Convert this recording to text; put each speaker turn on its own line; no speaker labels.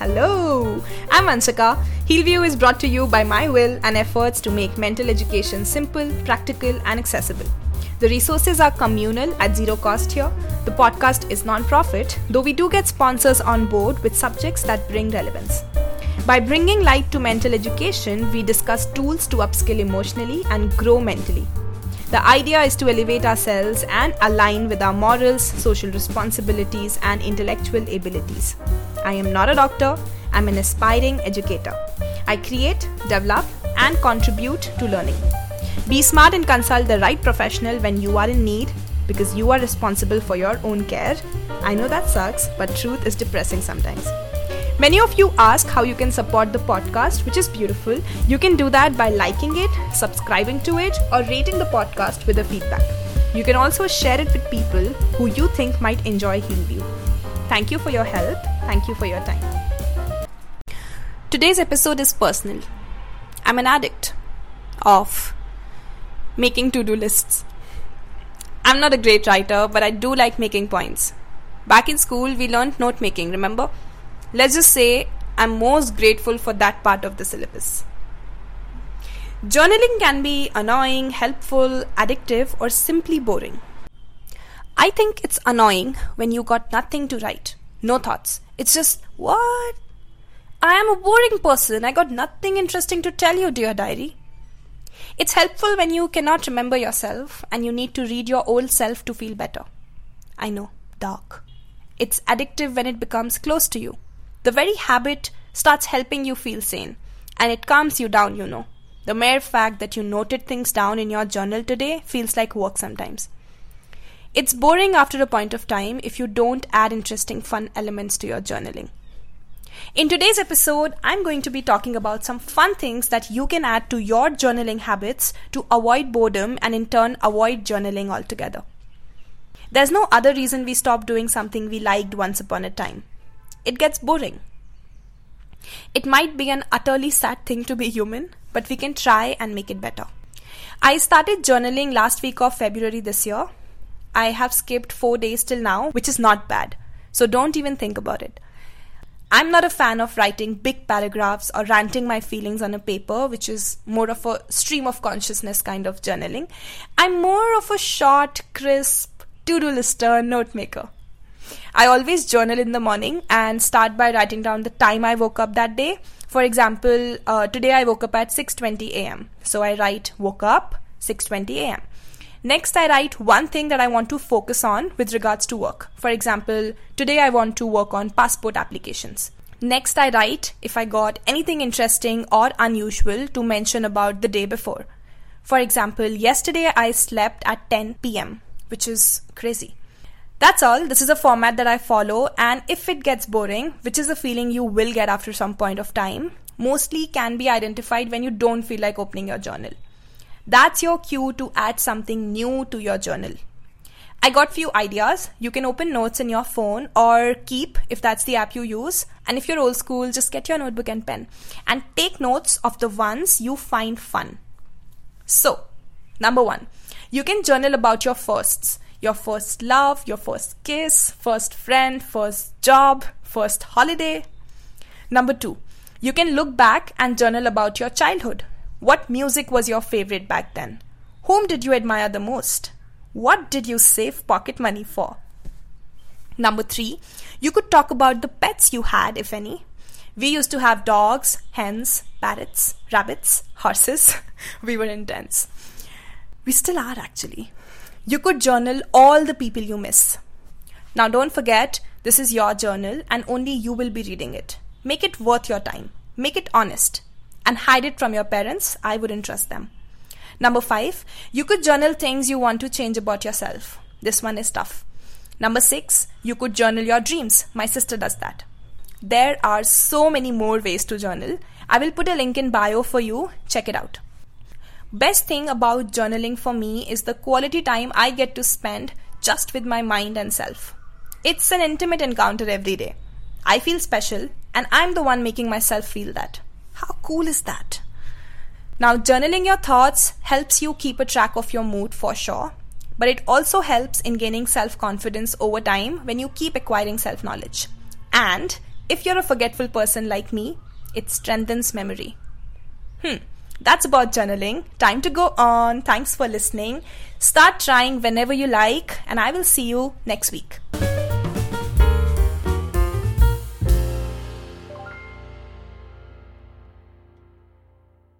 Hello, I'm Anshika. Healview is brought to you by my will and efforts to make mental education simple, practical, and accessible. The resources are communal at zero cost here. The podcast is non-profit, though we do get sponsors on board with subjects that bring relevance. By bringing light to mental education, we discuss tools to upskill emotionally and grow mentally. The idea is to elevate ourselves and align with our morals, social responsibilities, and intellectual abilities. I am not a doctor, I'm an aspiring educator. I create, develop, and contribute to learning. Be smart and consult the right professional when you are in need because you are responsible for your own care. I know that sucks, but truth is depressing sometimes. Many of you ask how you can support the podcast, which is beautiful. You can do that by liking it, subscribing to it, or rating the podcast with a feedback. You can also share it with people who you think might enjoy Healview. Thank you for your help. Thank you for your time. Today's episode is personal. I'm an addict of making to do lists. I'm not a great writer, but I do like making points. Back in school, we learned note making, remember? Let's just say I'm most grateful for that part of the syllabus. Journaling can be annoying, helpful, addictive, or simply boring. I think it's annoying when you got nothing to write, no thoughts. It's just, what? I am a boring person. I got nothing interesting to tell you, dear diary. It's helpful when you cannot remember yourself and you need to read your old self to feel better. I know, dark. It's addictive when it becomes close to you. The very habit starts helping you feel sane, and it calms you down, you know. The mere fact that you noted things down in your journal today feels like work sometimes. It's boring after a point of time if you don't add interesting, fun elements to your journaling. In today's episode, I'm going to be talking about some fun things that you can add to your journaling habits to avoid boredom and in turn avoid journaling altogether. There's no other reason we stop doing something we liked once upon a time it gets boring. It might be an utterly sad thing to be human, but we can try and make it better. I started journaling last week of February this year. I have skipped four days till now, which is not bad. So don't even think about it. I'm not a fan of writing big paragraphs or ranting my feelings on a paper, which is more of a stream of consciousness kind of journaling. I'm more of a short, crisp, to do lister, note maker. I always journal in the morning and start by writing down the time I woke up that day. For example, uh, today I woke up at 6:20 a.m. So I write woke up 6:20 a.m. Next, I write one thing that I want to focus on with regards to work. For example, today I want to work on passport applications. Next, I write if I got anything interesting or unusual to mention about the day before. For example, yesterday I slept at 10 pm, which is crazy. That's all. This is a format that I follow, and if it gets boring, which is a feeling you will get after some point of time, mostly can be identified when you don't feel like opening your journal. That's your cue to add something new to your journal. I got few ideas. You can open notes in your phone or keep if that's the app you use. And if you're old school, just get your notebook and pen and take notes of the ones you find fun. So, number one, you can journal about your firsts your first love, your first kiss, first friend, first job, first holiday. Number two, you can look back and journal about your childhood. What music was your favorite back then? Whom did you admire the most? What did you save pocket money for? Number three, you could talk about the pets you had, if any. We used to have dogs, hens, parrots, rabbits, horses. we were intense. We still are, actually. You could journal all the people you miss. Now, don't forget, this is your journal and only you will be reading it. Make it worth your time. Make it honest. And hide it from your parents. I wouldn't trust them. Number five, you could journal things you want to change about yourself. This one is tough. Number six, you could journal your dreams. My sister does that. There are so many more ways to journal. I will put a link in bio for you. Check it out. Best thing about journaling for me is the quality time I get to spend just with my mind and self. It's an intimate encounter every day. I feel special and I'm the one making myself feel that. How cool is that? Now, journaling your thoughts helps you keep a track of your mood for sure, but it also helps in gaining self confidence over time when you keep acquiring self knowledge. And if you're a forgetful person like me, it strengthens memory. Hmm. That's about journaling. Time to go on. Thanks for listening. Start trying whenever you like, and I will see you next week.